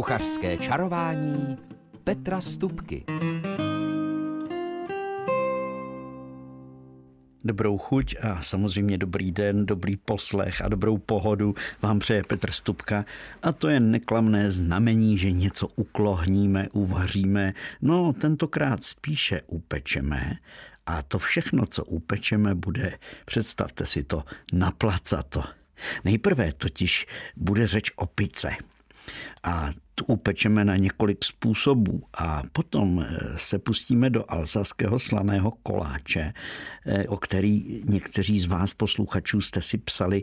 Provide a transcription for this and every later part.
Kuchařské čarování Petra Stupky. Dobrou chuť a samozřejmě dobrý den, dobrý poslech a dobrou pohodu vám přeje Petr Stupka a to je neklamné znamení, že něco uklohníme, uvaříme, no tentokrát spíše upečeme a to všechno, co upečeme, bude, představte si to, naplacato. Nejprve totiž bude řeč o pice. A tu upečeme na několik způsobů a potom eh, se pustíme do alsaského slaného koláče, eh, o který někteří z vás posluchačů jste si psali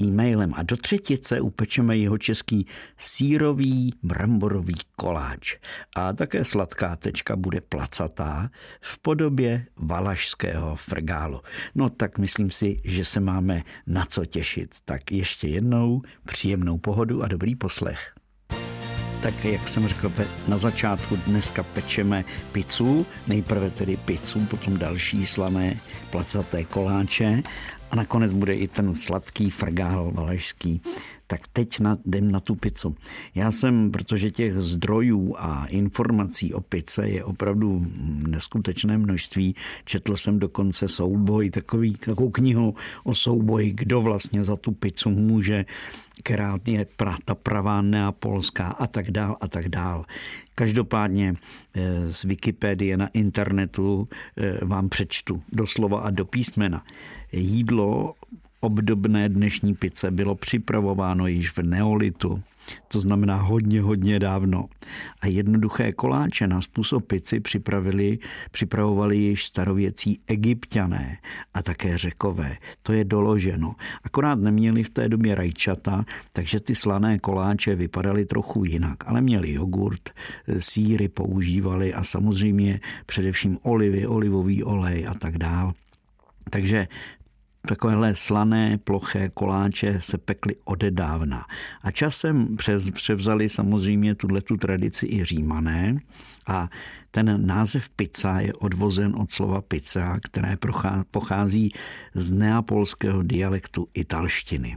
e-mailem. A do třetice upečeme jeho český sírový bramborový koláč. A také sladká tečka bude placatá v podobě valašského frgálu. No tak myslím si, že se máme na co těšit. Tak ještě jednou příjemnou pohodu a dobrý poslech tak jak jsem řekl na začátku, dneska pečeme pizzu, nejprve tedy pizzu, potom další slané placaté koláče a nakonec bude i ten sladký frgál valašský. Tak teď na, jdem na tu pizzu. Já jsem, protože těch zdrojů a informací o pice je opravdu neskutečné množství, četl jsem dokonce souboj, takový, takovou knihu o souboji, kdo vlastně za tu pizzu může která je pra, ta pravá neapolská a tak dál a tak dál. Každopádně eh, z Wikipedie na internetu eh, vám přečtu doslova a do písmena. Jídlo obdobné dnešní pice bylo připravováno již v neolitu to znamená hodně, hodně dávno. A jednoduché koláče na způsob pici připravili, připravovali již starověcí egyptiané a také řekové. To je doloženo. Akorát neměli v té době rajčata, takže ty slané koláče vypadaly trochu jinak, ale měli jogurt, síry používali a samozřejmě především olivy, olivový olej a tak dál. Takže Takovéhle slané, ploché koláče se pekly odedávna. A časem převzali samozřejmě tuhle tu tradici i římané a ten název pizza je odvozen od slova pizza, které pochází z neapolského dialektu italštiny.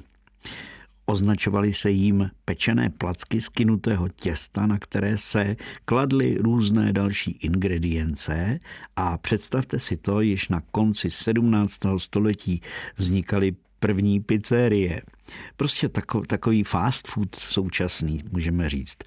Označovaly se jím pečené placky z kynutého těsta, na které se kladly různé další ingredience a představte si to, již na konci 17. století vznikaly první pizzerie. Prostě takový fast food současný, můžeme říct.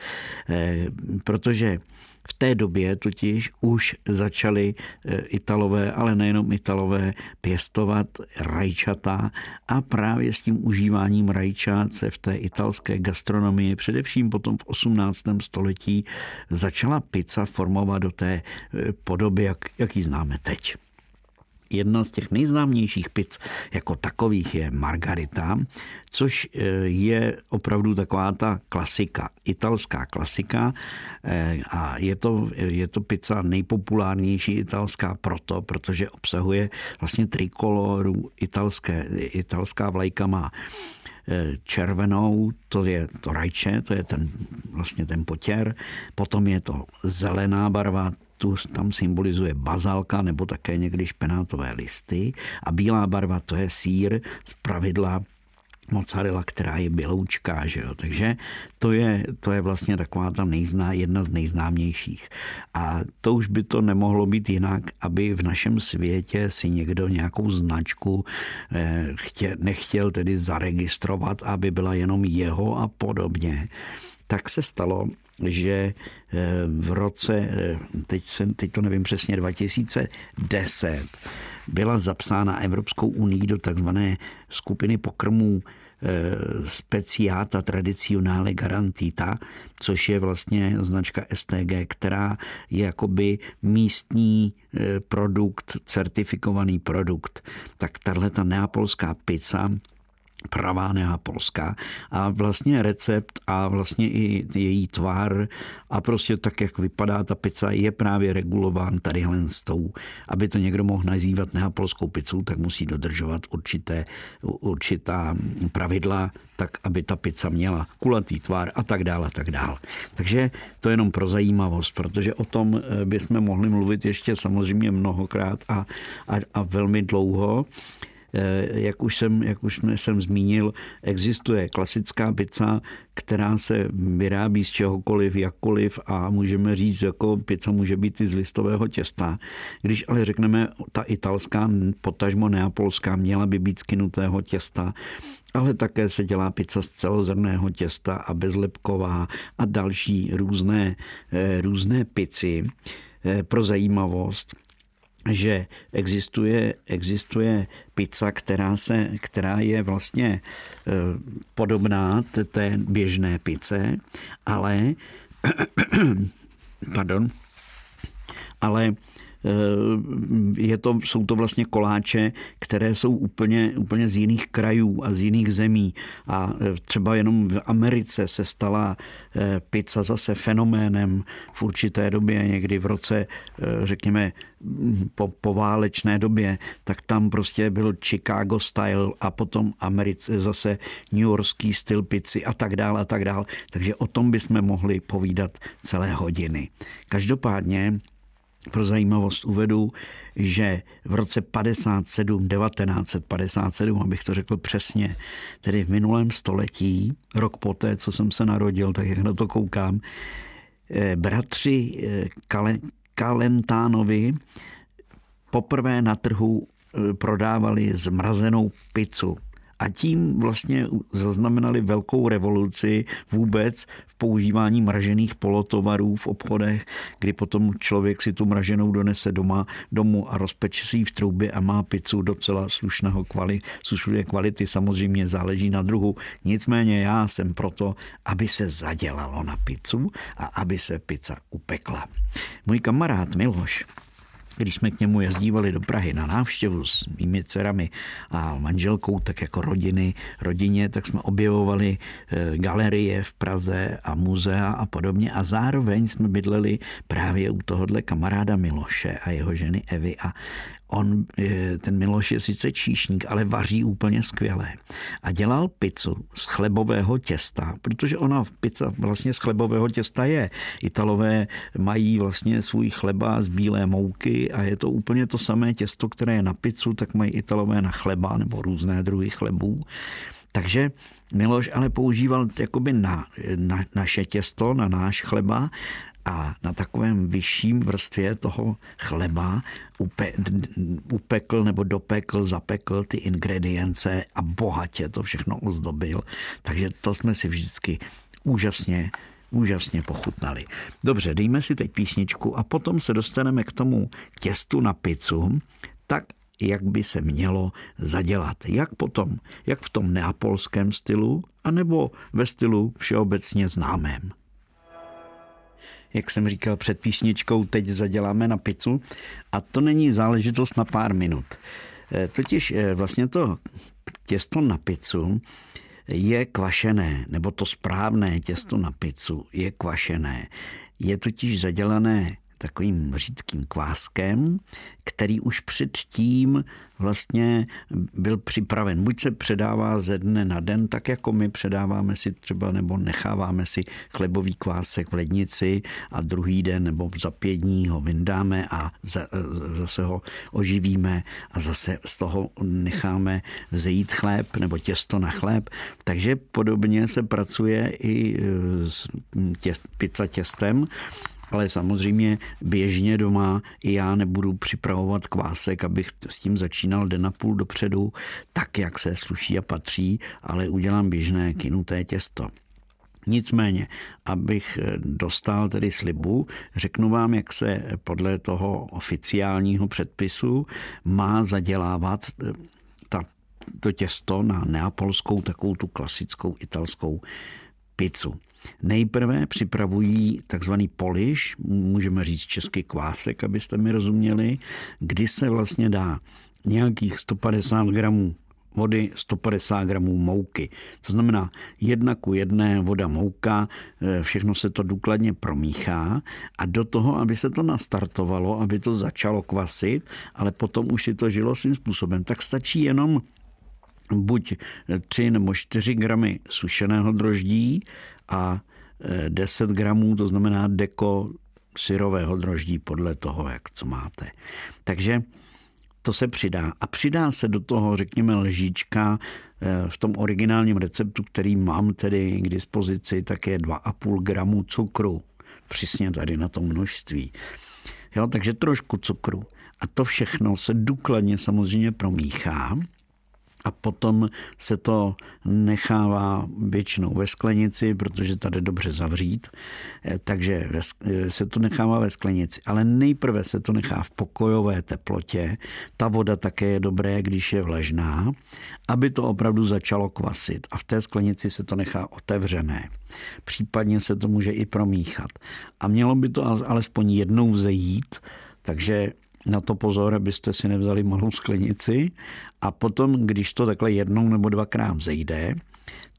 E, protože v té době totiž už začali eh, Italové, ale nejenom Italové, pěstovat rajčata a právě s tím užíváním rajčat se v té italské gastronomii, především potom v 18. století, začala pizza formovat do té eh, podoby, jak, jak ji známe teď. Jedna z těch nejznámějších pic jako takových je Margarita, což eh, je opravdu taková ta klasika, italská klasika eh, a je to, je to pizza nejpopulárnější italská proto, protože obsahuje vlastně trikoloru italské, italská vlajka má eh, červenou, to je to rajče, to je ten vlastně ten potěr, potom je to zelená barva, tu tam symbolizuje bazalka nebo také někdy špenátové listy a bílá barva to je sír z pravidla mozzarella, která je běloučká, že jo? takže to je, to je vlastně taková ta nejzná, jedna z nejznámějších. A to už by to nemohlo být jinak, aby v našem světě si někdo nějakou značku eh, chtě, nechtěl tedy zaregistrovat, aby byla jenom jeho a podobně. Tak se stalo, že eh, v roce, eh, teď, jsem, teď to nevím přesně, 2010 byla zapsána Evropskou unii do takzvané skupiny pokrmů eh, Speciata Tradicionale Garantita, což je vlastně značka STG, která je jakoby místní produkt, certifikovaný produkt. Tak tahle ta neapolská pizza pravá neapolská a vlastně recept a vlastně i její tvar a prostě tak, jak vypadá ta pizza, je právě regulován tadyhle s tou. Aby to někdo mohl nazývat neapolskou pizzou, tak musí dodržovat určité, určitá pravidla, tak aby ta pizza měla kulatý tvar a tak dále a tak dále. Takže to je jenom pro zajímavost, protože o tom eh, bychom mohli mluvit ještě samozřejmě mnohokrát a, a, a velmi dlouho. Jak už jsem, jak už jsem zmínil, existuje klasická pizza, která se vyrábí z čehokoliv, jakkoliv a můžeme říct, jako pizza může být i z listového těsta. Když ale řekneme, ta italská, potažmo neapolská, měla by být z kynutého těsta, ale také se dělá pizza z celozrného těsta a bezlepková a další různé, eh, různé pici. Eh, pro zajímavost, že existuje, existuje pizza, která, se, která je vlastně eh, podobná té běžné pice, ale pardon, ale je to, jsou to vlastně koláče, které jsou úplně, úplně z jiných krajů a z jiných zemí. A eh, třeba jenom v Americe se stala eh, pizza zase fenoménem v určité době, někdy v roce, řekněme, po, po válečné době, tak tam prostě byl Chicago style a potom Americe zase New Yorkský styl pici a tak dál a tak dál. Takže o tom bychom mohli povídat celé hodiny. Každopádně pro zajímavost uvedu, že v roce 57, 1957, abych to řekl přesně, tedy v minulém století, rok poté, co jsem se narodil, tak jak na to koukám, eh, bratři eh, Kalentánovi poprvé na trhu eh, prodávali zmrazenou pizzu a tím vlastně zaznamenali velkou revoluci vůbec v používání mražených polotovarů v obchodech, kdy potom člověk si tu mraženou donese doma, domů a rozpeče si ji v troubě a má pizzu docela slušného kvali, slušné kvality. Samozřejmě záleží na druhu. Nicméně já jsem proto, aby se zadělalo na pizzu a aby se pizza upekla. Můj kamarád Miloš když jsme k němu jezdívali do Prahy na návštěvu s mými dcerami a manželkou, tak jako rodiny, rodině, tak jsme objevovali eh, galerie v Praze a muzea a podobně. A zároveň jsme bydleli právě u tohohle kamaráda Miloše a jeho ženy Evy a on, ten Miloš je sice číšník, ale vaří úplně skvěle. A dělal pizzu z chlebového těsta, protože ona pizza vlastně z chlebového těsta je. Italové mají vlastně svůj chleba z bílé mouky a je to úplně to samé těsto, které je na pizzu, tak mají Italové na chleba nebo různé druhy chlebů. Takže Miloš ale používal jakoby na, na naše těsto, na náš chleba a na takovém vyšším vrstvě toho chleba upe, upekl nebo dopekl, zapekl ty ingredience a bohatě to všechno ozdobil. Takže to jsme si vždycky úžasně úžasně pochutnali. Dobře, dejme si teď písničku a potom se dostaneme k tomu těstu na pizzu, tak jak by se mělo zadělat. Jak potom? Jak v tom neapolském stylu, anebo ve stylu všeobecně známém jak jsem říkal před písničkou, teď zaděláme na pizzu a to není záležitost na pár minut. E, totiž e, vlastně to těsto na pizzu je kvašené, nebo to správné těsto na pizzu je kvašené. Je totiž zadělané takovým řídkým kváskem, který už předtím vlastně byl připraven. Buď se předává ze dne na den, tak jako my předáváme si třeba nebo necháváme si chlebový kvásek v lednici a druhý den nebo za pět dní ho vyndáme a zase ho oživíme a zase z toho necháme vzejít chléb nebo těsto na chléb. Takže podobně se pracuje i s těst, pizza těstem, ale samozřejmě běžně doma i já nebudu připravovat kvásek, abych s tím začínal den a půl dopředu, tak, jak se sluší a patří, ale udělám běžné kynuté těsto. Nicméně, abych dostal tedy slibu, řeknu vám, jak se podle toho oficiálního předpisu má zadělávat eh, ta, to těsto na neapolskou, takovou tu klasickou italskou pizzu. Nejprve připravují takzvaný poliš, můžeme říct český kvásek, abyste mi rozuměli, kdy se vlastně dá nějakých 150 gramů vody, 150 gramů mouky. To znamená jedna ku jedné voda mouka, eh, všechno se to důkladně promíchá a do toho, aby se to nastartovalo, aby to začalo kvasit, ale potom už si to žilo svým způsobem, tak stačí jenom buď 3 nebo 4 gramy sušeného droždí a 10 e, gramů, to znamená deko syrového droždí podle toho, jak co máte. Takže to se přidá. A přidá se do toho, řekněme, lžička eh, v tom originálním receptu, který mám tedy k dispozici, tak je 2,5 gramu cukru. Přesně tady na tom množství. Jo, takže trošku cukru. A to všechno se důkladně samozřejmě promíchá a potom se to nechává většinou ve sklenici, protože tady dobře zavřít, eh, takže eh, se to nechává ve sklenici. Ale nejprve se to nechá v pokojové teplotě. Ta voda také je dobré, když je vlažná, aby to opravdu začalo kvasit. A v té sklenici se to nechá otevřené. Případně se to může i promíchat. A mělo by to alespoň jednou vzejít, takže na to pozor, abyste si nevzali malou sklenici. A potom, když to takhle jednou nebo dvakrát zejde,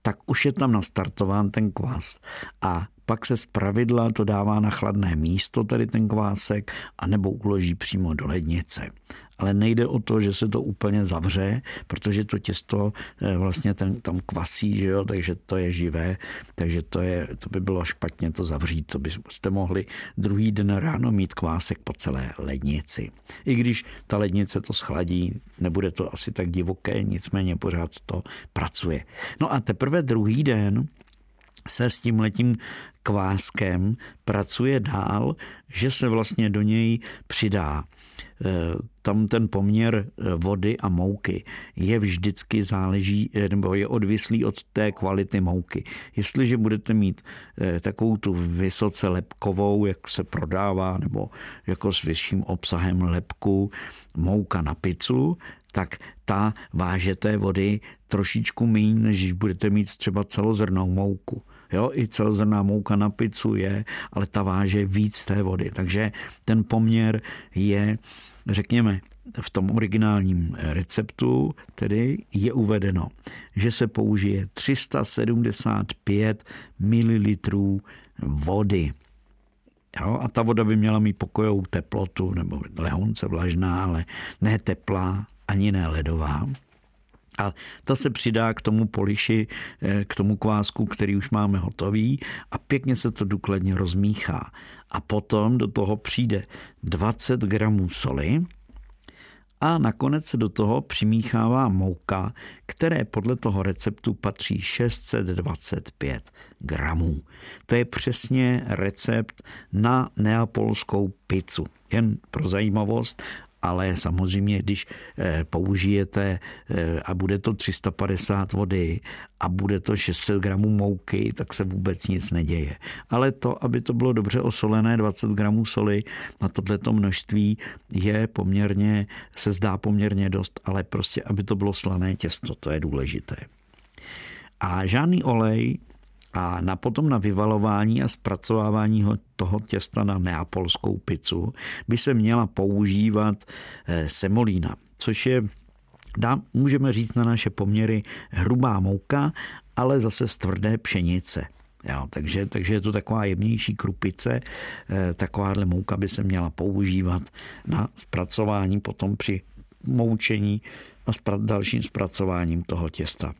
tak už je tam nastartován ten kvas a pak se z pravidla to dává na chladné místo, tady ten kvásek, anebo uloží přímo do lednice ale nejde o to, že se to úplně zavře, protože to těsto eh, vlastně ten, tam kvasí, že jo, takže to je živé, takže to, je, to by bylo špatně to zavřít, to byste mohli druhý den ráno mít kvásek po celé lednici. I když ta lednice to schladí, nebude to asi tak divoké, nicméně pořád to pracuje. No a teprve druhý den se s tím letím kváskem pracuje dál, že se vlastně do něj přidá Eh, tam ten poměr eh, vody a mouky je vždycky záleží, eh, nebo je odvislý od té kvality mouky. Jestliže budete mít takovou tu vysoce lepkovou, jak se prodává, nebo jako s vyšším obsahem lepku, mouka na pizzu, tak ta váže té vody trošičku méně, než budete mít třeba celozrnou mouku. Jo, i celozrná mouka na pizzu je, ale ta váže víc té vody. Takže ten poměr je řekněme, v tom originálním receptu tedy je uvedeno, že se použije 375 ml vody. Jo, a ta voda by měla mít pokojovou teplotu, nebo lehonce vlažná, ale ne teplá, ani ne ledová. A ta se přidá k tomu poliši, eh, k tomu kvásku, který už máme hotový a pěkně se to důkladně rozmíchá. A potom do toho přijde 20 gramů soli a nakonec se do toho přimíchává mouka, které podle toho receptu patří 625 gramů. To je přesně recept na neapolskou pizzu. Jen pro zajímavost, ale samozřejmě, když eh, použijete eh, a bude to 350 vody a bude to 600 gramů mouky, tak se vůbec nic neděje. Ale to, aby to bylo dobře osolené, 20 gramů soli na tohleto množství je poměrně, se zdá poměrně dost, ale prostě, aby to bylo slané těsto, to je důležité. A žádný olej a na potom na vyvalování a zpracovávání toho těsta na neapolskou pizzu by se měla používat eh, semolína, což je dá, můžeme říct na naše poměry hrubá mouka, ale zase z tvrdé pšenice. Jo, takže, takže je to taková jemnější krupice. Eh, takováhle mouka by se měla používat na zpracování potom při moučení a dalším zpracováním toho těsta.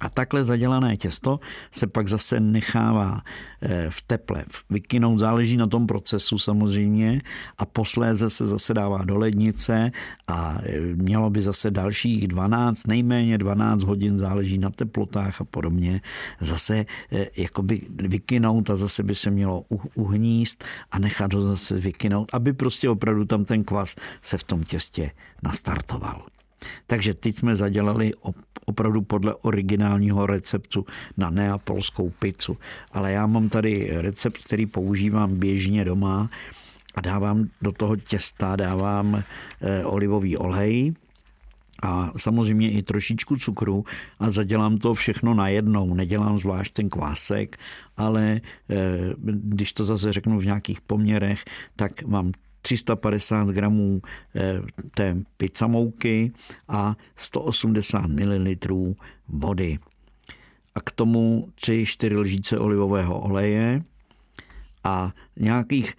A takhle zadělané těsto se pak zase nechává eh, v teple vykynout, záleží na tom procesu samozřejmě a posléze se zase dává do lednice a eh, mělo by zase dalších 12, nejméně 12 hodin, záleží na teplotách a podobně, zase eh, jakoby vykynout a zase by se mělo uhníst a nechat ho zase vykynout, aby prostě opravdu tam ten kvas se v tom těstě nastartoval. Takže teď jsme zadělali opravdu podle originálního receptu na neapolskou pizzu. Ale já mám tady recept, který používám běžně doma a dávám do toho těsta, dávám eh, olivový olej, a samozřejmě i trošičku cukru a zadělám to všechno najednou. Nedělám zvlášť ten kvásek, ale eh, když to zase řeknu v nějakých poměrech, tak mám 350 gramů eh, té pizzamouky a 180 ml vody. A k tomu 3-4 lžíce olivového oleje a nějakých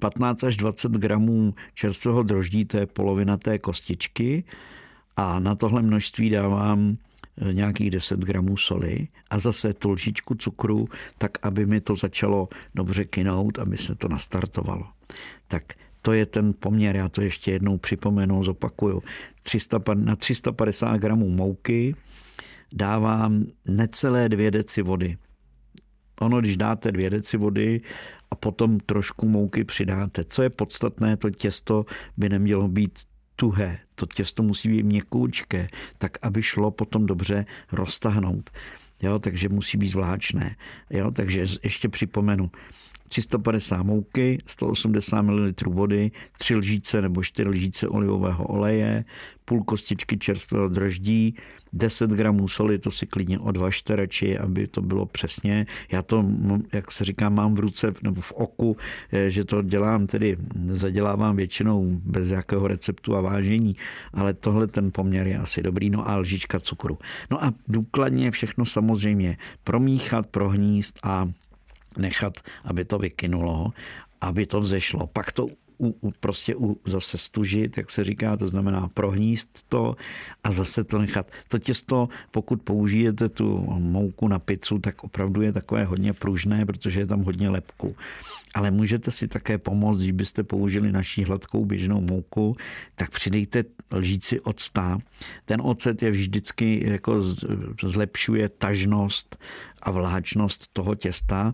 15 eh, až 20 gramů čerstvého droždí, to je polovina té kostičky. A na tohle množství dávám eh, nějakých 10 gramů soli a zase tu lžičku cukru, tak aby mi to začalo dobře kynout, aby se to nastartovalo. Tak to je ten poměr, já to ještě jednou připomenu, zopakuju. 300, na 350 gramů mouky dávám necelé dvě deci vody. Ono, když dáte dvě deci vody a potom trošku mouky přidáte. Co je podstatné, to těsto by nemělo být tuhé. To těsto musí být měkoučké, tak aby šlo potom dobře roztahnout. Jo, takže musí být vláčné. Jo, takže ještě připomenu. 350 mouky, 180 ml vody, 3 lžíce nebo 4 lžíce olivového oleje, půl kostičky čerstvého draždí, 10 gramů soli, to si klidně odvažte radši, aby to bylo přesně. Já to, jak se říká, mám v ruce nebo v oku, eh, že to dělám, tedy zadělávám většinou bez jakého receptu a vážení, ale tohle ten poměr je asi dobrý. No a lžička cukru. No a důkladně všechno samozřejmě promíchat, prohníst a nechat, aby to vykynulo, aby to vzešlo. Pak to u, u, prostě u, zase stužit, jak se říká, to znamená prohníst to a zase to nechat. To těsto, pokud použijete tu mouku na pizzu, tak opravdu je takové hodně pružné, protože je tam hodně lepku. Ale můžete si také pomoct, když byste použili naší hladkou běžnou mouku, tak přidejte lžíci octa. Ten ocet je vždycky jako zlepšuje tažnost a vláčnost toho těsta.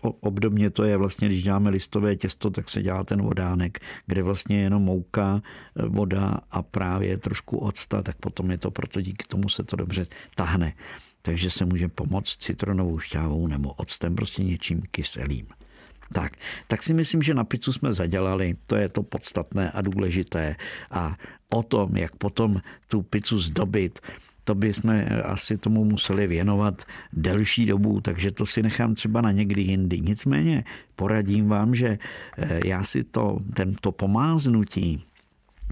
Obdobně to je vlastně, když děláme listové těsto, tak se dělá ten vodánek, kde vlastně je jenom mouka, voda a právě trošku octa, tak potom je to proto díky tomu se to dobře tahne. Takže se může pomoct citronovou šťávou nebo octem, prostě něčím kyselým. Tak, tak si myslím, že na pizzu jsme zadělali, to je to podstatné a důležité. A o tom, jak potom tu pizzu zdobit, to by jsme asi tomu museli věnovat delší dobu, takže to si nechám třeba na někdy jindy. Nicméně poradím vám, že eh, já si to, tento pomáznutí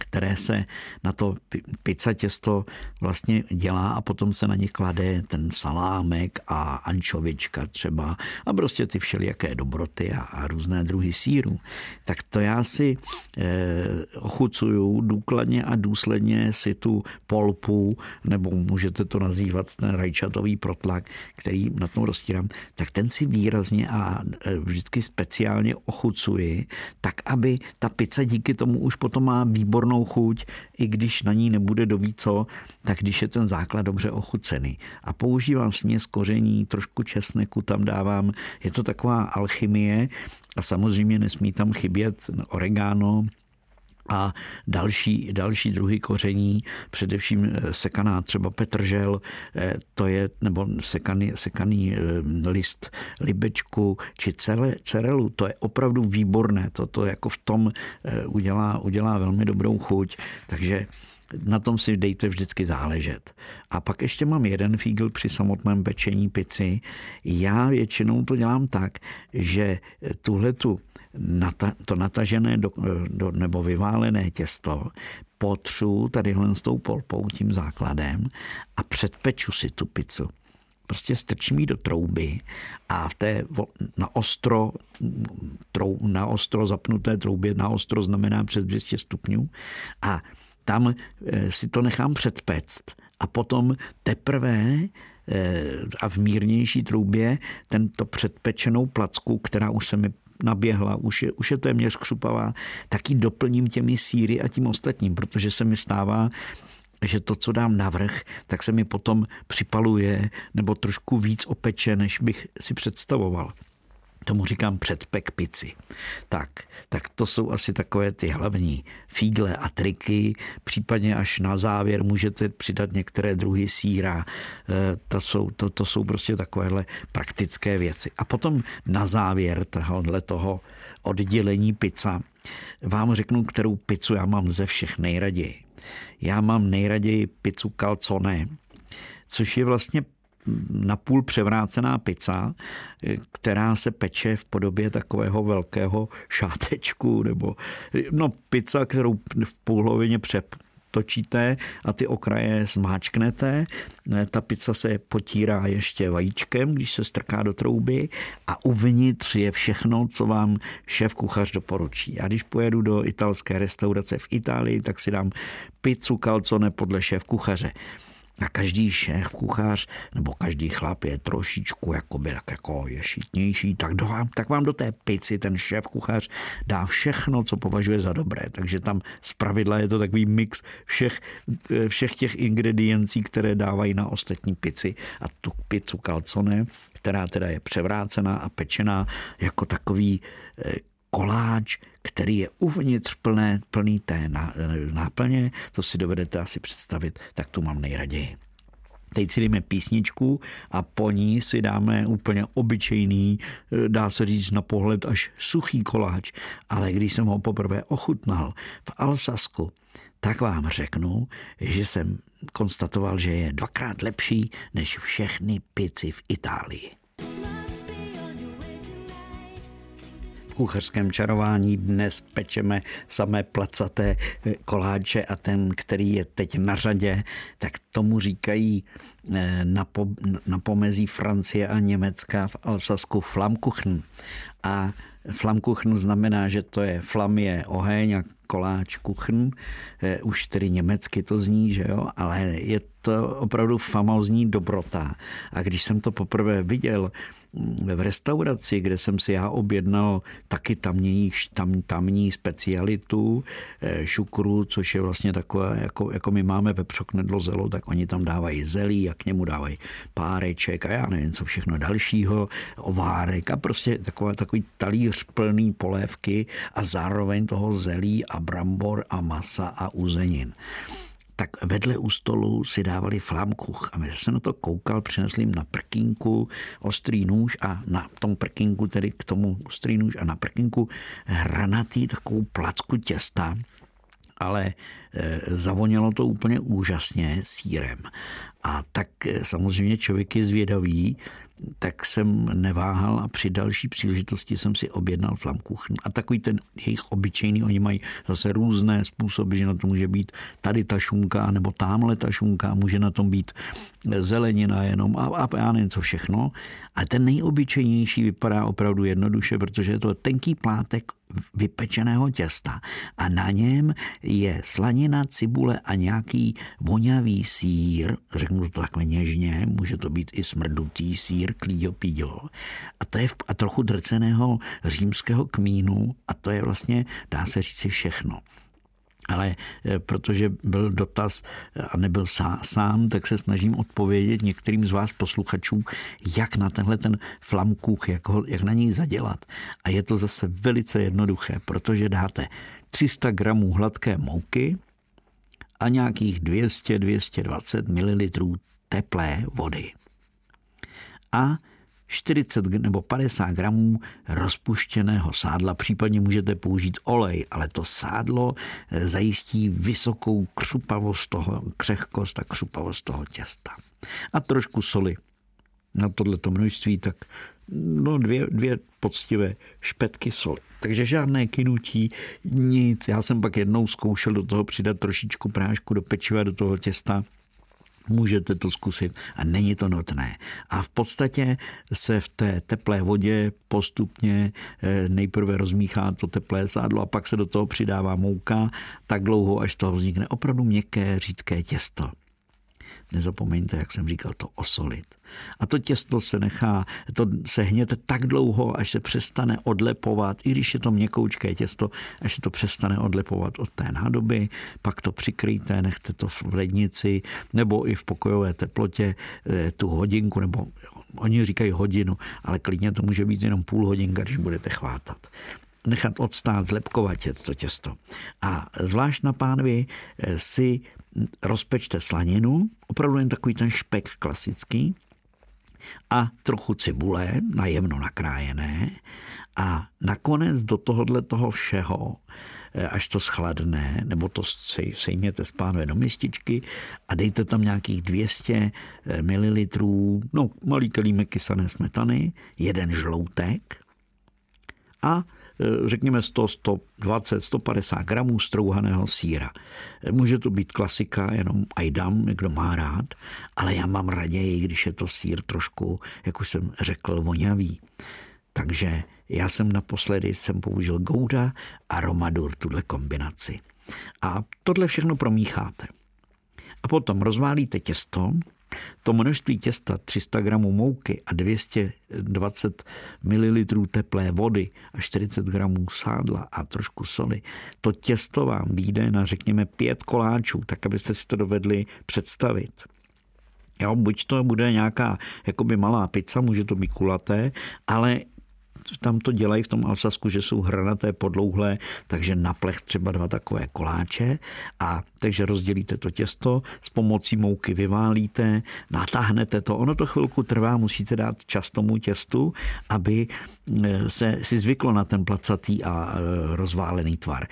které se na to pizza těsto vlastně dělá a potom se na ně klade ten salámek a ančovička třeba a prostě ty všelijaké dobroty a, a různé druhy síru. Tak to já si e, ochucuju důkladně a důsledně si tu polpu, nebo můžete to nazývat ten rajčatový protlak, který na tom roztírám, tak ten si výrazně a eh, vždycky speciálně ochucuji, tak aby ta pizza díky tomu už potom má výbornou výbornou chuť, i když na ní nebude do co, tak když je ten základ dobře ochucený. A používám směs koření, trošku česneku tam dávám, je to taková alchymie a samozřejmě nesmí tam chybět oregano, a další, další druhy koření, především eh, sekaná třeba petržel, eh, to je, nebo sekaný, sekaný eh, list libečku či cele, cerelu, to je opravdu výborné, to, to jako v tom udělá, udělá velmi dobrou chuť, takže na tom si dejte vždycky záležet. A pak ještě mám jeden fígl při samotném pečení pici. Já většinou to dělám tak, že tuhle tu nata, to natažené do, do, nebo vyválené těsto potřu tadyhle s tou polpou, tím základem a předpeču si tu pizzu. Prostě strčím ji do trouby a v té na ostro, trou, na ostro zapnuté troubě, na ostro znamená přes 200 stupňů a tam eh, si to nechám předpect a potom teprve eh, a v mírnější troubě tento předpečenou placku, která už se mi naběhla, už je, už je téměř křupavá, tak ji doplním těmi síry a tím ostatním, protože se mi stává, že to, co dám navrh, tak se mi potom připaluje nebo trošku víc opeče, než bych si představoval. Tomu říkám předpek pici. Tak, tak to jsou asi takové ty hlavní fígle a triky. Případně až na závěr můžete přidat některé druhy síra. E, to jsou, to, to jsou prostě takovéhle praktické věci. A potom na závěr tohohle toho oddělení pizza vám řeknu, kterou pizzu já mám ze všech nejraději. Já mám nejraději pizzu calzone, což je vlastně napůl převrácená pizza, která se peče v podobě takového velkého šátečku, nebo no pizza, kterou v půlhovině přep točíte a ty okraje zmáčknete. Ta pizza se potírá ještě vajíčkem, když se strká do trouby a uvnitř je všechno, co vám šéf kuchař doporučí. Já když pojedu do italské restaurace v Itálii, tak si dám pizzu calzone podle šéf kuchaře A každý šéf, kuchař nebo každý chlap je trošičku jakoby tak jako ješitnější, tak, do vám, tak vám do té pici ten šéf kuchař dá všechno, co považuje za dobré. Takže tam z pravidla je to takový mix všech, všech těch ingrediencí, které dávají na ostatní pici. A tu pizzu calzone, která teda je převrácená a pečená jako takový eh, koláč, který je uvnitř plné, plný té náplně, to si dovedete asi představit, tak tu mám nejraději. Teď si jdeme písničku a po ní si dáme úplně obyčejný, dá se říct na pohled až suchý koláč. Ale když jsem ho poprvé ochutnal v Alsasku, tak vám řeknu, že jsem konstatoval, že je dvakrát lepší než všechny pici v Itálii. Kuchařském čarování dnes pečeme samé placaté koláče a ten, který je teď na řadě, tak tomu říkají eh, na, po, na pomezí Francie a Německa v Alsasku Flammkuchen. A Flammkuchen znamená, že to je flam je oheň a koláč kuchen. Eh, už tedy německy to zní, že jo, ale je to opravdu famózní dobrota. A když jsem to poprvé viděl, v restauraci, kde jsem si já objednal taky tamní, tam, tamní specialitu eh, šukru, což je vlastně takové, jako, jako my máme ve knedlo zelo, tak oni tam dávají zelí a k němu dávají páreček a já nevím, co všechno dalšího, ovárek a prostě taková, takový talíř plný polévky a zároveň toho zelí a brambor a masa a uzenin tak vedle u stolu si dávali flámkuch a my jsem na to koukal, přinesli jim na prkínku ostrý nůž a na tom prkínku, tedy k tomu ostrý nůž a na prkínku hranatý takovou placku těsta, ale e, zavonilo to úplně úžasně sírem. A tak e, samozřejmě člověk je zvědavý, tak jsem neváhal a při další příležitosti jsem si objednal flamkuchen. A takový ten jejich obyčejný, oni mají zase různé způsoby, že na to může být tady ta šunka, nebo tamhle ta šunka, může na tom být zelenina jenom a, a já nevím co všechno. A ten nejobyčejnější vypadá opravdu jednoduše, protože je to tenký plátek vypečeného těsta. A na něm je slanina, cibule a nějaký vonavý sír, řeknu to takhle něžně, může to být i smrdutý sír, klíďo píďo, a to je v, a trochu drceného římského kmínu a to je vlastně, dá se říct všechno ale eh, protože byl dotaz eh, a nebyl sám, tak se snažím odpovědět některým z vás posluchačů, jak na tenhle ten flamkuch, jak, ho, jak na něj zadělat. A je to zase velice jednoduché, protože dáte 300 gramů hladké mouky a nějakých 200-220 ml teplé vody. A 40 nebo 50 gramů rozpuštěného sádla, případně můžete použít olej, ale to sádlo eh, zajistí vysokou křupavost toho, křehkost a křupavost toho těsta. A trošku soli. Na tohleto množství tak no dvě, dvě poctivé špetky soli. Takže žádné kynutí, nic. Já jsem pak jednou zkoušel do toho přidat trošičku prášku do pečiva, do toho těsta Můžete to zkusit a není to nutné. A v podstatě se v té teplé vodě postupně eh, nejprve rozmíchá to teplé sádlo a pak se do toho přidává mouka tak dlouho, až to vznikne opravdu měkké, řídké těsto nezapomeňte, jak jsem říkal, to osolit. A to těsto se nechá, to se hněte tak dlouho, až se přestane odlepovat, i když je to měkoučké těsto, až se to přestane odlepovat od té nádoby, pak to přikryjte, nechte to v lednici nebo i v pokojové teplotě eh, tu hodinku, nebo oni říkají hodinu, ale klidně to může být jenom půl hodinka, když budete chvátat nechat odstát, zlepkovat to těsto. A zvlášť na pánvi eh, si rozpečte slaninu, opravdu jen takový ten špek klasický, a trochu cibule, najemno nakrájené, a nakonec do tohohle toho všeho, eh, až to schladne, nebo to sejměte z pánve do mističky a dejte tam nějakých 200 eh, ml, no malý kelímek kysané smetany, jeden žloutek a řekněme 100, 120, 150 gramů strouhaného síra. Eh, může to být klasika, jenom ajdam, někdo má rád, ale já mám raději, když je to sír trošku, jak už jsem řekl, vonavý. Takže já jsem naposledy jsem použil Gouda a Romadur, tuhle kombinaci. A tohle všechno promícháte. A potom rozválíte těsto, to množství těsta 300 gramů mouky a 220 ml teplé vody a 40 gramů sádla a trošku soli, to těsto vám vyjde na řekněme pět koláčů, tak abyste si to dovedli představit. Jo, buď to bude nějaká jakoby malá pizza, může to být kulaté, ale tam to dělají v tom Alsasku, že jsou hranaté podlouhlé, takže na plech třeba dva takové koláče a takže rozdělíte to těsto, s pomocí mouky vyválíte, natáhnete to, ono to chvilku trvá, musíte dát čas tomu těstu, aby eh, se si zvyklo na ten placatý a eh, rozválený tvar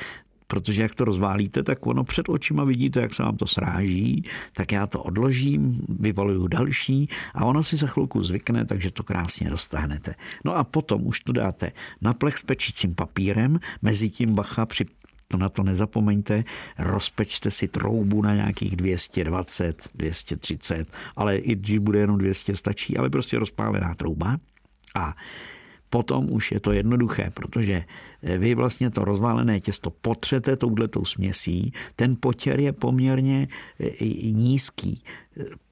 protože jak to rozválíte, tak ono před očima vidíte, jak se vám to sráží, tak já to odložím, vyvaluju další a ono si za chvilku zvykne, takže to krásně roztáhnete. No a potom už to dáte na plech s pečícím papírem, mezi tím bacha při to na to nezapomeňte, rozpečte si troubu na nějakých 220, 230, ale i když bude jenom 200, stačí, ale prostě rozpálená trouba. A potom už je to jednoduché, protože vy vlastně to rozválené těsto potřete touhletou směsí, ten potěr je poměrně eh, nízký.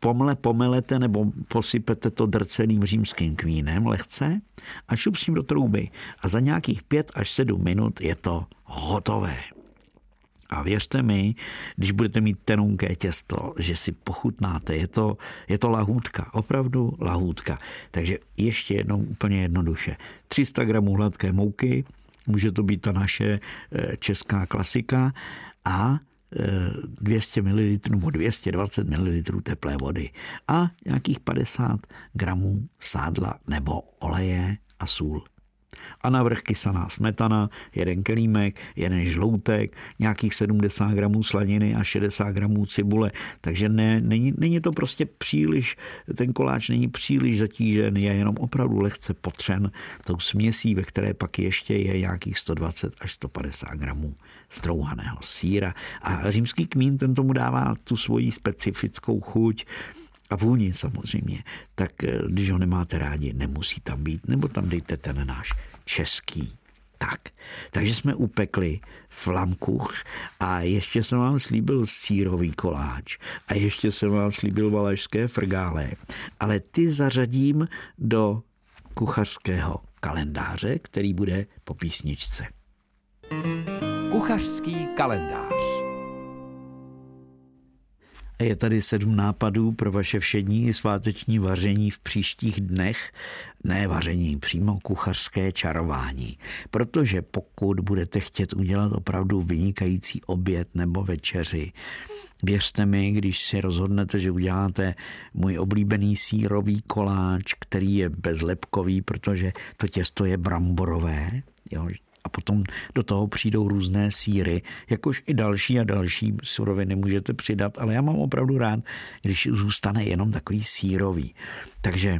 Pomle pomelete nebo posypete to drceným římským kvínem lehce a šup s tím do trouby. A za nějakých pět až sedm minut je to hotové. A věřte mi, když budete mít tenunké těsto, že si pochutnáte, je to, je to lahůdka, opravdu lahůdka. Takže ještě jednou úplně jednoduše. 300 gramů hladké mouky, může to být ta naše eh, česká klasika a 200 ml nebo 220 ml teplé vody a nějakých 50 gramů sádla nebo oleje a sůl a navrch kysaná smetana, jeden kelímek, jeden žloutek, nějakých 70 gramů slaniny a 60 gramů cibule. Takže ne, není, není to prostě příliš, ten koláč není příliš zatížen, je jenom opravdu lehce potřen tou směsí, ve které pak ještě je nějakých 120 až 150 gramů strouhaného síra. A římský kmín ten tomu dává tu svoji specifickou chuť, a vůni samozřejmě, tak eh, když ho nemáte rádi, nemusí tam být, nebo tam dejte ten náš český. Tak, takže jsme upekli flamkuch a ještě jsem vám slíbil sírový koláč a ještě jsem vám slíbil valašské frgále, ale ty zařadím do kuchařského kalendáře, který bude po písničce. Kuchařský kalendář je tady sedm nápadů pro vaše všední sváteční vaření v příštích dnech. Ne vaření, přímo kuchařské čarování. Protože pokud budete chtět udělat opravdu vynikající oběd nebo večeři, Věřte mi, když si rozhodnete, že uděláte můj oblíbený sírový koláč, který je bezlepkový, protože to těsto je bramborové, jo, a potom do toho přijdou různé síry, jakož i další a další suroviny můžete přidat, ale já mám opravdu rád, když zůstane jenom takový sírový. Takže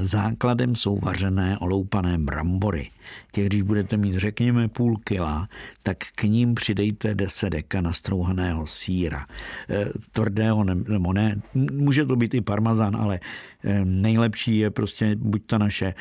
Základem jsou vařené oloupané brambory. Těch, když budete mít, řekněme, půl kila, tak k ním přidejte 10 deka nastrouhaného síra. E, tvrdého nebo ne, může to být i parmazán, ale e, nejlepší je prostě buď ta naše e,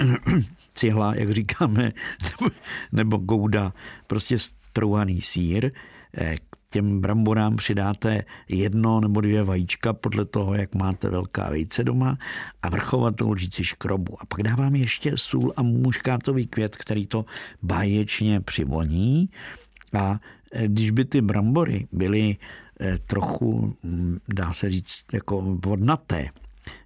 cihla, jak říkáme, nebo, nebo gouda, prostě strouhaný sír. Eh, k těm bramborám přidáte jedno nebo dvě vajíčka podle toho, jak máte velká vejce doma a vrchovatou lžíci škrobu. A pak dávám ještě sůl a muškátový květ, který to báječně přivoní. A eh, když by ty brambory byly eh, trochu, hm, dá se říct, jako vodnaté,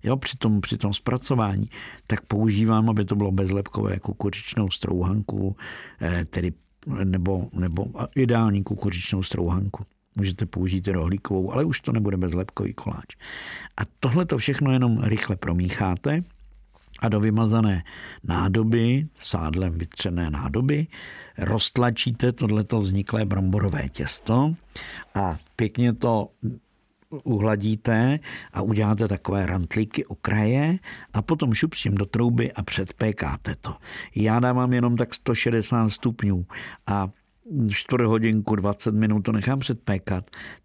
jo, při, tom, při tom zpracování, tak používám, aby to bylo bezlepkové kukuřičnou strouhanku, eh, tedy nebo, nebo ideální kukuřičnou strouhanku. Můžete použít rohlíkovou, ale už to nebude bezlepkový koláč. A tohle to všechno jenom rychle promícháte a do vymazané nádoby, sádlem vytřené nádoby, roztlačíte tohleto vzniklé bramborové těsto a pěkně to uhladíte a uděláte takové rantlíky okraje a potom šup do trouby a předpékáte to. Já dávám jenom tak 160 stupňů a čtvrt hodinku, 20 minut to nechám předpékat,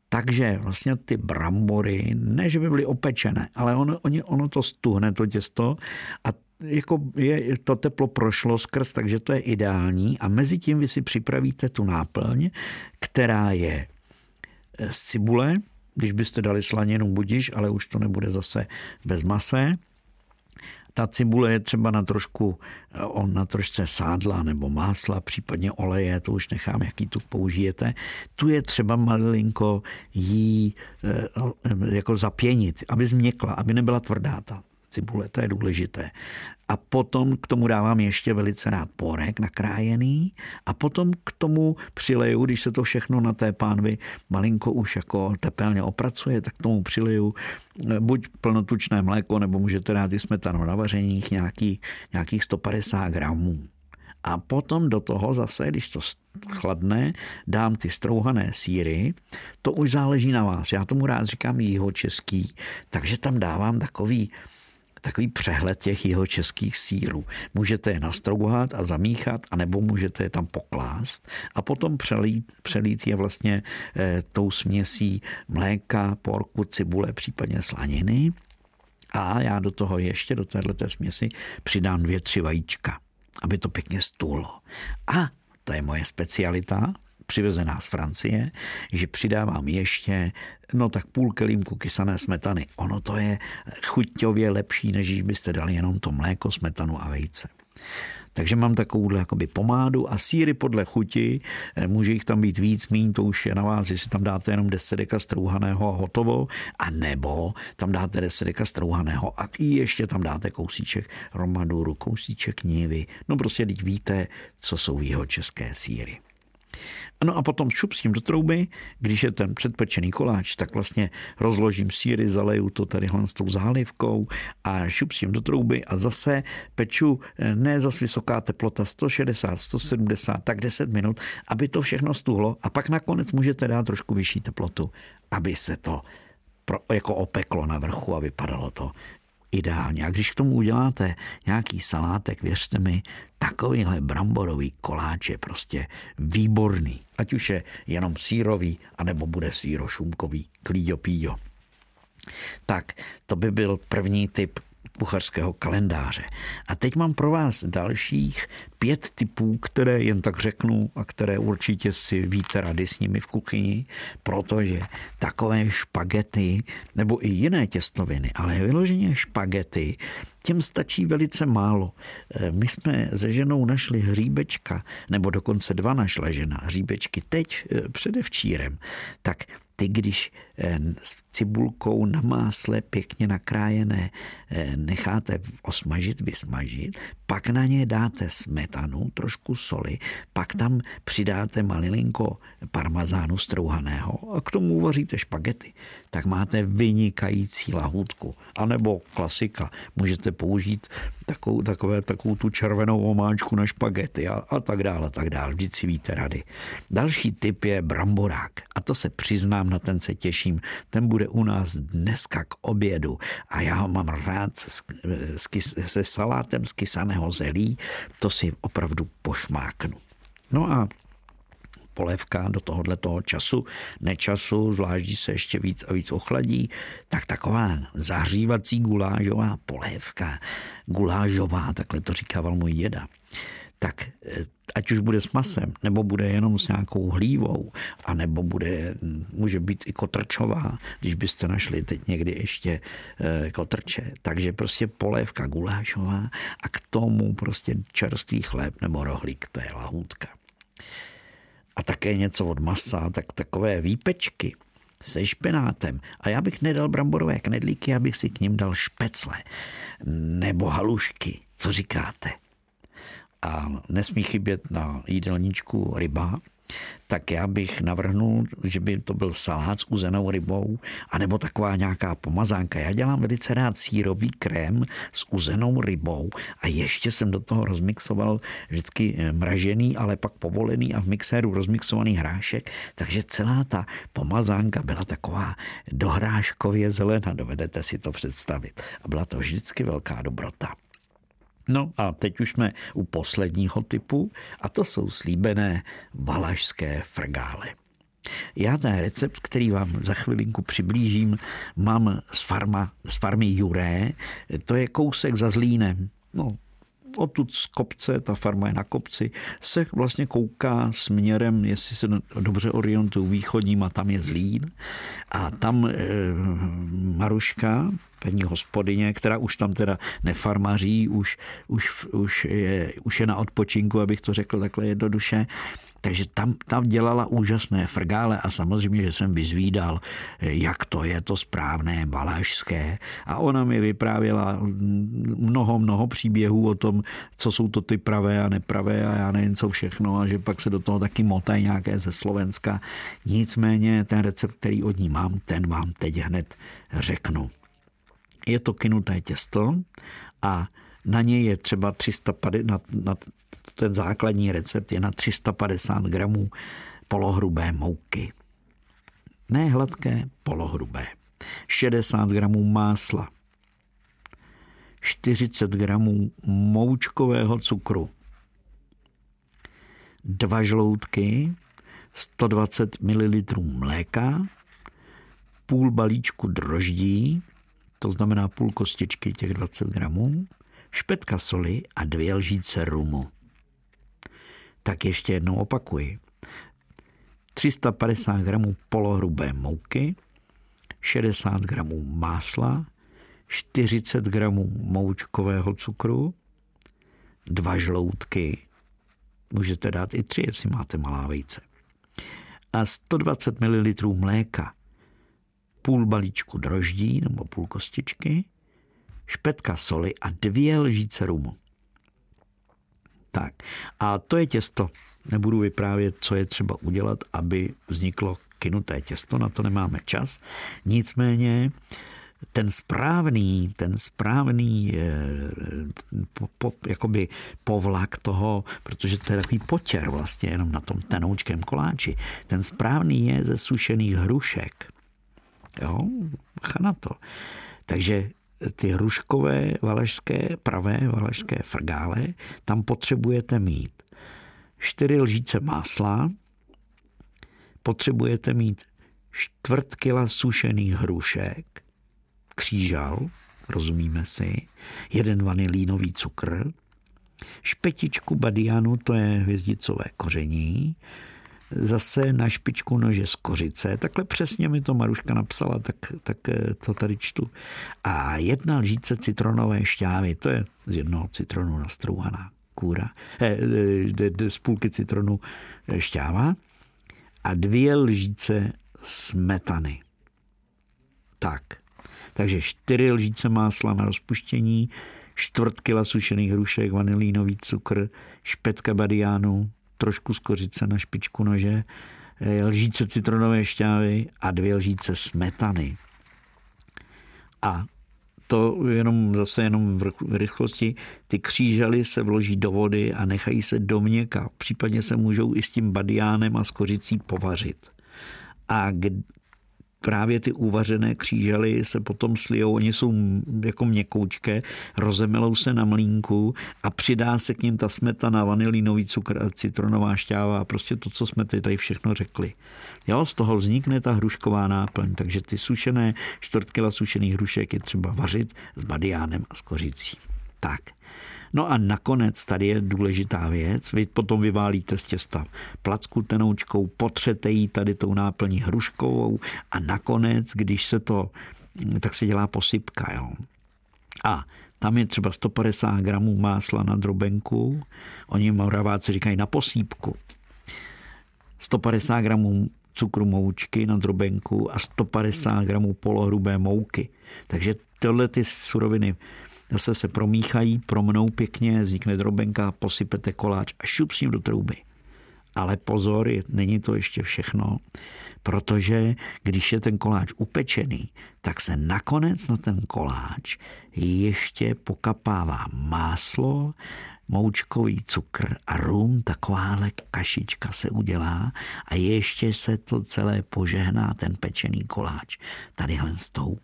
takže vlastně ty brambory, ne, že by byly opečené, ale ono, ono to stuhne, to těsto a jako je, to teplo prošlo skrz, takže to je ideální a mezi tím vy si připravíte tu náplň, která je z cibule, když byste dali slaninu budiš, ale už to nebude zase bez mase. Ta cibule je třeba na trošku, on na trošce sádla nebo másla, případně oleje, to už nechám, jaký tu použijete. Tu je třeba malinko jí eh, jako zapěnit, aby změkla, aby nebyla tvrdá ta cibule, to je důležité. A potom k tomu dávám ještě velice rád porek nakrájený a potom k tomu přileju, když se to všechno na té pánvi malinko už jako tepelně opracuje, tak k tomu přileju eh, buď plnotučné mléko, nebo můžete dát i smetanu na vařeních, nějaký, nějakých 150 gramů. A potom do toho zase, když to chladne, dám ty strouhané síry. To už záleží na vás. Já tomu rád říkám jeho český, takže tam dávám takový takový přehled těch jeho českých sírů. Můžete je nastrouhat a zamíchat, anebo můžete je tam poklást a potom přelít, přelít je vlastně e, tou směsí mléka, porku, cibule, případně slaniny. A já do toho ještě, do této směsi, přidám dvě, tři vajíčka, aby to pěkně stůlo. A to je moje specialita, přivezená z Francie, že přidávám ještě no tak půl kelímku kysané smetany. Ono to je chuťově lepší, než byste dali jenom to mléko, smetanu a vejce. Takže mám takovouhle jakoby pomádu a síry podle chuti, eh, může jich tam být víc, míň, to už je na vás, jestli tam dáte jenom 10 deka strouhaného a hotovo, a nebo tam dáte 10 deka strouhaného a i ještě tam dáte kousíček romaduru, kousíček nivy, no prostě teď víte, co jsou jeho české síry. No a potom šup s tím do trouby, když je ten předpečený koláč, tak vlastně rozložím síry, zaleju to tady s tou zálivkou a šup s tím do trouby a zase peču eh, ne zas vysoká teplota 160, 170, tak 10 minut, aby to všechno stuhlo a pak nakonec můžete dát trošku vyšší teplotu, aby se to pro, jako opeklo na vrchu a vypadalo to ideálně. A když k tomu uděláte nějaký salátek, věřte mi, takovýhle bramborový koláč je prostě výborný. Ať už je jenom sírový, anebo bude sírošumkový, klíďo píďo. Tak, to by byl první typ kuchařského kalendáře. A teď mám pro vás dalších pět typů, které jen tak řeknu a které určitě si víte rady s nimi v kuchyni, protože takové špagety nebo i jiné těstoviny, ale vyloženě špagety, těm stačí velice málo. E, my jsme se ženou našli hříbečka, nebo dokonce dva našla žena hříbečky teď e, předevčírem. Tak ty, když eh, s cibulkou na másle pěkně nakrájené eh, necháte osmažit, vysmažit, pak na ně dáte smetanu, trošku soli, pak tam přidáte malilinko parmazánu strouhaného a k tomu uvaříte špagety, tak máte vynikající lahůdku. A nebo klasika, můžete použít takovou, takové, takovou tu červenou omáčku na špagety a, a tak dále, a tak dále. Vždyť si víte rady. Další typ je bramborák a to se přiznám, na ten se těším. Ten bude u nás dneska k obědu a já ho mám rád se salátem z kysaného zelí, to si opravdu pošmáknu. No a polévka do tohohle toho času, nečasu, zvlášť když se ještě víc a víc ochladí, tak taková zahřívací gulážová polévka, gulážová, takhle to říkával můj děda, tak eh, ať už bude s masem, nebo bude jenom s nějakou hlívou, a nebo bude, může být i kotrčová, když byste našli teď někdy ještě e, kotrče. Takže prostě polévka gulášová a k tomu prostě čerstvý chléb nebo rohlík, to je lahůdka. A také něco od masa, tak takové výpečky se špenátem. A já bych nedal bramborové knedlíky, abych si k ním dal špecle nebo halušky. Co říkáte? a nesmí chybět na jídelníčku ryba, tak já bych navrhnul, že by to byl salát s uzenou rybou, anebo taková nějaká pomazánka. Já dělám velice rád sírový krém s uzenou rybou a ještě jsem do toho rozmixoval vždycky eh, mražený, ale pak povolený a v mixéru rozmixovaný hrášek, takže celá ta pomazánka byla taková dohráškově zelená, dovedete si to představit. A byla to vždycky velká dobrota. No a teď už jsme u posledního typu a to jsou slíbené valašské frgále. Já ten recept, který vám za chvilinku přiblížím, mám z, farma, z farmy Juré. To je kousek za Zlínem. No, odtud z kopce, ta farma je na kopci, se vlastně kouká směrem, jestli se dobře orientuju, východním a tam je Zlín. A tam e, Maruška, paní hospodyně, která už tam teda nefarmaří, už, už, už, je, už je na odpočinku, abych to řekl takhle jednoduše, takže tam, tam dělala úžasné frgále a samozřejmě, že jsem vyzvídal, jak to je to správné valašské. A ona mi vyprávěla mnoho, mnoho příběhů o tom, co jsou to ty pravé a nepravé a já nevím co všechno a že pak se do toho taky motají nějaké ze Slovenska. Nicméně ten recept, který od ní mám, ten vám teď hned řeknu. Je to kynuté těsto a na něj je třeba 350, na, na ten základní recept je na 350 gramů polohrubé mouky. Ne hladké, polohrubé. 60 gramů másla. 40 gramů moučkového cukru. Dva žloutky, 120 ml mléka, půl balíčku droždí, to znamená půl kostičky těch 20 gramů, špetka soli a dvě lžíce rumu. Tak ještě jednou opakuji. 350 gramů polohrubé mouky, 60 gramů másla, 40 gramů moučkového cukru, dva žloutky, můžete dát i tři, jestli máte malá vejce, a 120 ml mléka, půl balíčku droždí nebo půl kostičky, špetka soli a dvě lžíce rumu. Tak a to je těsto. Nebudu vyprávět, co je třeba udělat, aby vzniklo kynuté těsto, na to nemáme čas. Nicméně ten správný, ten správný eh, po, po, jakoby povlak toho, protože to je takový potěr vlastně jenom na tom tenoučkém koláči. Ten správný je ze sušených hrušek. Jo, na to. Takže ty ruškové valašské, pravé valašské frgále, tam potřebujete mít čtyři lžíce másla, potřebujete mít čtvrt kila sušených hrušek, křížal, rozumíme si, jeden vanilínový cukr, špetičku badianu, to je hvězdicové koření, zase na špičku nože z kořice. Takhle přesně mi to Maruška napsala, tak, tak eh, to tady čtu. A jedna lžíce citronové šťávy, to je z jednoho citronu nastrouhaná kůra, eh, eh, z půlky citronu eh, šťáva a dvě lžíce smetany. Tak, takže čtyři lžíce másla na rozpuštění, čtvrt kila sušených hrušek, vanilínový cukr, špetka badiánu, trošku z kořice na špičku nože, eh, lžíce citronové šťávy a dvě lžíce smetany. A to jenom zase jenom v rychlosti, ty křížaly se vloží do vody a nechají se do měka. Případně se můžou i s tím badiánem a s kořicí povařit. A právě ty uvařené křížely se potom slijou, oni jsou jako měkoučké, rozemelou se na mlínku a přidá se k ním ta smetana, vanilínový cukr citronová šťáva a prostě to, co jsme tady všechno řekli. Jo, z toho vznikne ta hrušková náplň, takže ty sušené, čtvrt kila sušených hrušek je třeba vařit s badiánem a s kořicí. Tak. No a nakonec tady je důležitá věc. Vy potom vyválíte z těsta placku tenoučkou, potřete ji tady tou náplní hruškovou a nakonec, když se to, tak se dělá posypka. Jo. A tam je třeba 150 gramů másla na drobenku, oni moraváci říkají na posípku. 150 gramů cukru moučky na drobenku a 150 gramů polohrubé mouky. Takže tyhle ty suroviny zase se promíchají, promnou pěkně, vznikne drobenka, posypete koláč a šup s ním do trouby. Ale pozor, není to ještě všechno, protože když je ten koláč upečený, tak se nakonec na ten koláč ještě pokapává máslo, moučkový cukr a rum, takováhle kašička se udělá a ještě se to celé požehná, ten pečený koláč, tadyhle s tou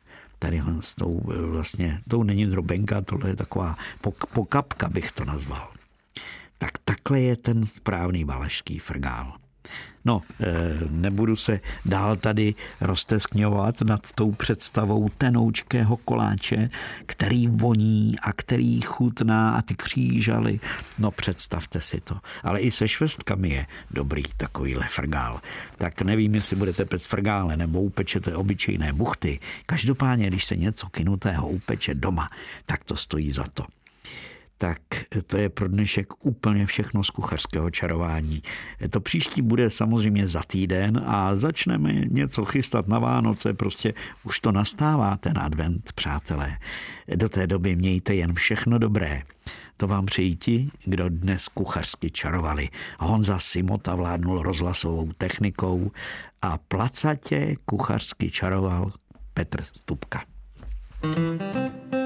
tadyhle s tou eh, vlastně, tou není drobenka, tohle je taková pokapka bych to nazval. Tak takhle je ten správný valašský frgál. No, eh, nebudu se dál tady rozteskňovat nad tou představou tenoučkého koláče, který voní a který chutná a ty křížaly. No, představte si to. Ale i se švestkami je dobrý takovýhle frgál. Tak nevím, jestli budete pec frgále nebo upečete obyčejné buchty. Každopádně, když se něco kinutého upeče doma, tak to stojí za to tak to je pro dnešek úplně všechno z kuchařského čarování. To příští bude samozřejmě za týden a začneme něco chystat na Vánoce, prostě už to nastává ten advent, přátelé. Do té doby mějte jen všechno dobré. To vám přejí ti, kdo dnes kuchařsky čarovali. Honza Simota vládnul rozhlasovou technikou a placatě kuchařsky čaroval Petr Stupka. thank you